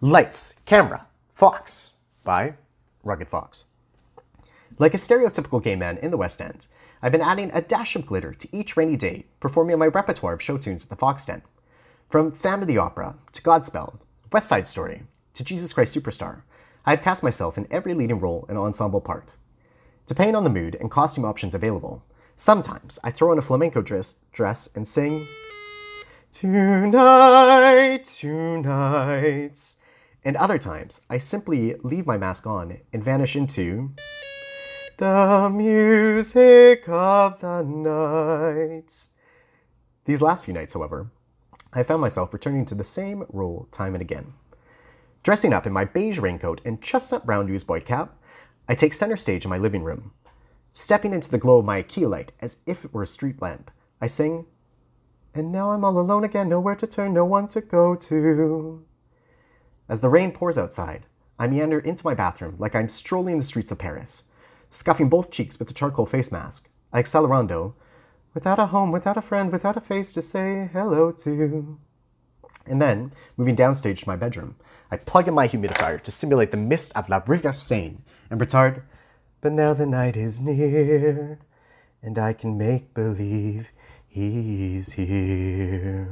Lights, Camera, Fox by Rugged Fox. Like a stereotypical gay man in the West End, I've been adding a dash of glitter to each rainy day, performing my repertoire of show tunes at the Fox Den. From Phantom of the Opera to Godspell, West Side Story to Jesus Christ Superstar, I've cast myself in every leading role and ensemble part. Depending on the mood and costume options available, sometimes I throw on a flamenco dress, dress and sing, Tonight, tonight. And other times, I simply leave my mask on and vanish into the music of the night. These last few nights, however, I found myself returning to the same role time and again. Dressing up in my beige raincoat and chestnut brown newsboy cap, I take center stage in my living room. Stepping into the glow of my IKEA light as if it were a street lamp, I sing, And now I'm all alone again, nowhere to turn, no one to go to. As the rain pours outside, I meander into my bathroom like I'm strolling the streets of Paris. Scuffing both cheeks with the charcoal face mask, I accelerando, without a home, without a friend, without a face to say hello to. And then, moving downstage to my bedroom, I plug in my humidifier to simulate the mist of La Rivière Seine and ritard, but now the night is near, and I can make believe he's here.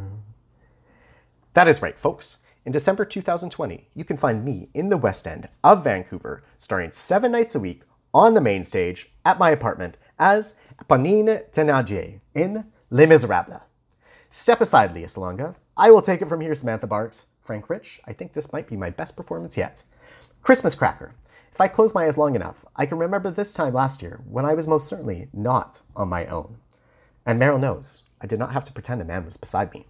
That is right, folks. In December 2020, you can find me in the West End of Vancouver, starring seven nights a week on the main stage at my apartment as Eponine Thénardier in Les Miserables. Step aside, Lea Salonga. I will take it from here, Samantha Barks. Frank Rich, I think this might be my best performance yet. Christmas Cracker. If I close my eyes long enough, I can remember this time last year when I was most certainly not on my own. And Meryl knows I did not have to pretend a man was beside me.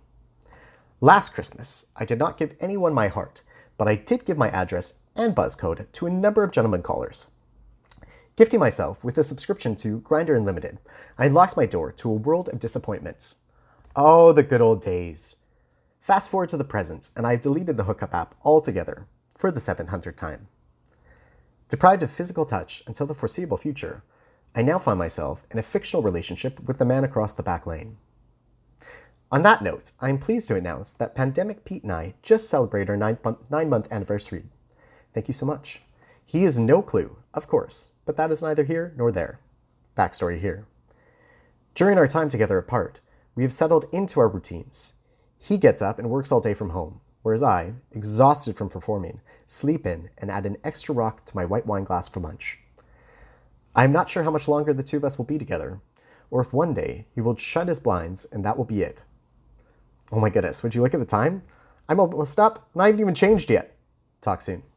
Last Christmas, I did not give anyone my heart, but I did give my address and buzz code to a number of gentlemen callers. Gifting myself with a subscription to Grindr Unlimited, I unlocked my door to a world of disappointments. Oh, the good old days. Fast forward to the present, and I've deleted the hookup app altogether for the 700th time. Deprived of physical touch until the foreseeable future, I now find myself in a fictional relationship with the man across the back lane. On that note, I am pleased to announce that Pandemic Pete and I just celebrated our nine month, nine month anniversary. Thank you so much. He is no clue, of course, but that is neither here nor there. Backstory here. During our time together apart, we have settled into our routines. He gets up and works all day from home, whereas I, exhausted from performing, sleep in and add an extra rock to my white wine glass for lunch. I am not sure how much longer the two of us will be together, or if one day he will shut his blinds and that will be it. Oh my goodness, would you look at the time? I'm almost up, haven't even changed yet. Talk soon.